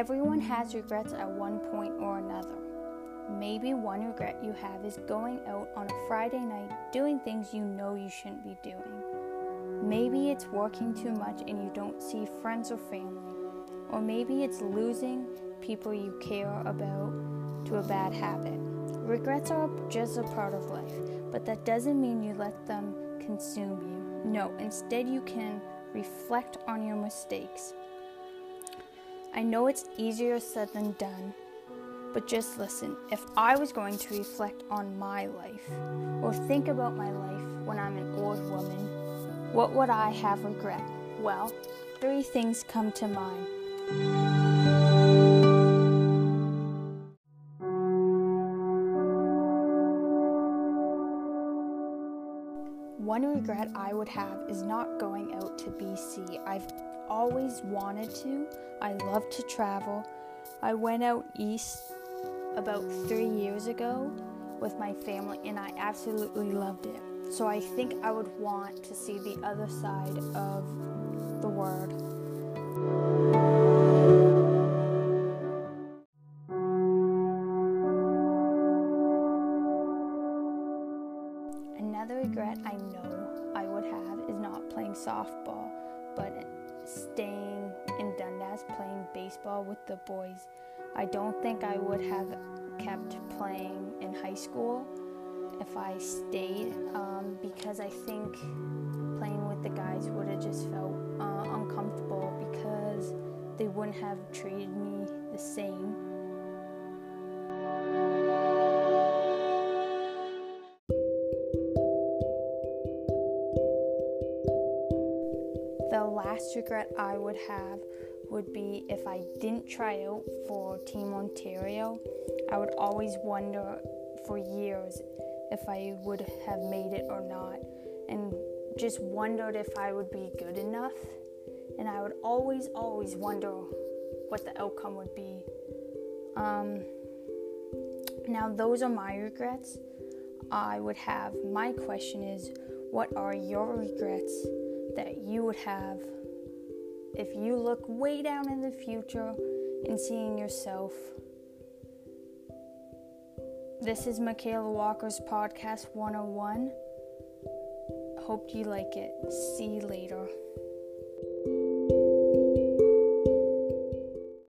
Everyone has regrets at one point or another. Maybe one regret you have is going out on a Friday night doing things you know you shouldn't be doing. Maybe it's working too much and you don't see friends or family. Or maybe it's losing people you care about to a bad habit. Regrets are just a part of life, but that doesn't mean you let them consume you. No, instead, you can reflect on your mistakes. I know it's easier said than done, but just listen. If I was going to reflect on my life or think about my life when I'm an old woman, what would I have regret? Well, three things come to mind. One regret I would have is not going out to BC. I've always wanted to. I love to travel. I went out east about three years ago with my family and I absolutely loved it. So I think I would want to see the other side of the world. Another regret I know I would have is not playing softball, but staying in Dundas playing baseball with the boys. I don't think I would have kept playing in high school if I stayed um, because I think playing with the guys would have just felt uh, uncomfortable because they wouldn't have treated me the same. Last regret I would have would be if I didn't try out for Team Ontario. I would always wonder for years if I would have made it or not, and just wondered if I would be good enough. And I would always, always wonder what the outcome would be. Um, now, those are my regrets. I would have. My question is, what are your regrets that you would have if you look way down in the future and seeing yourself? This is Michaela Walker's Podcast 101. Hope you like it. See you.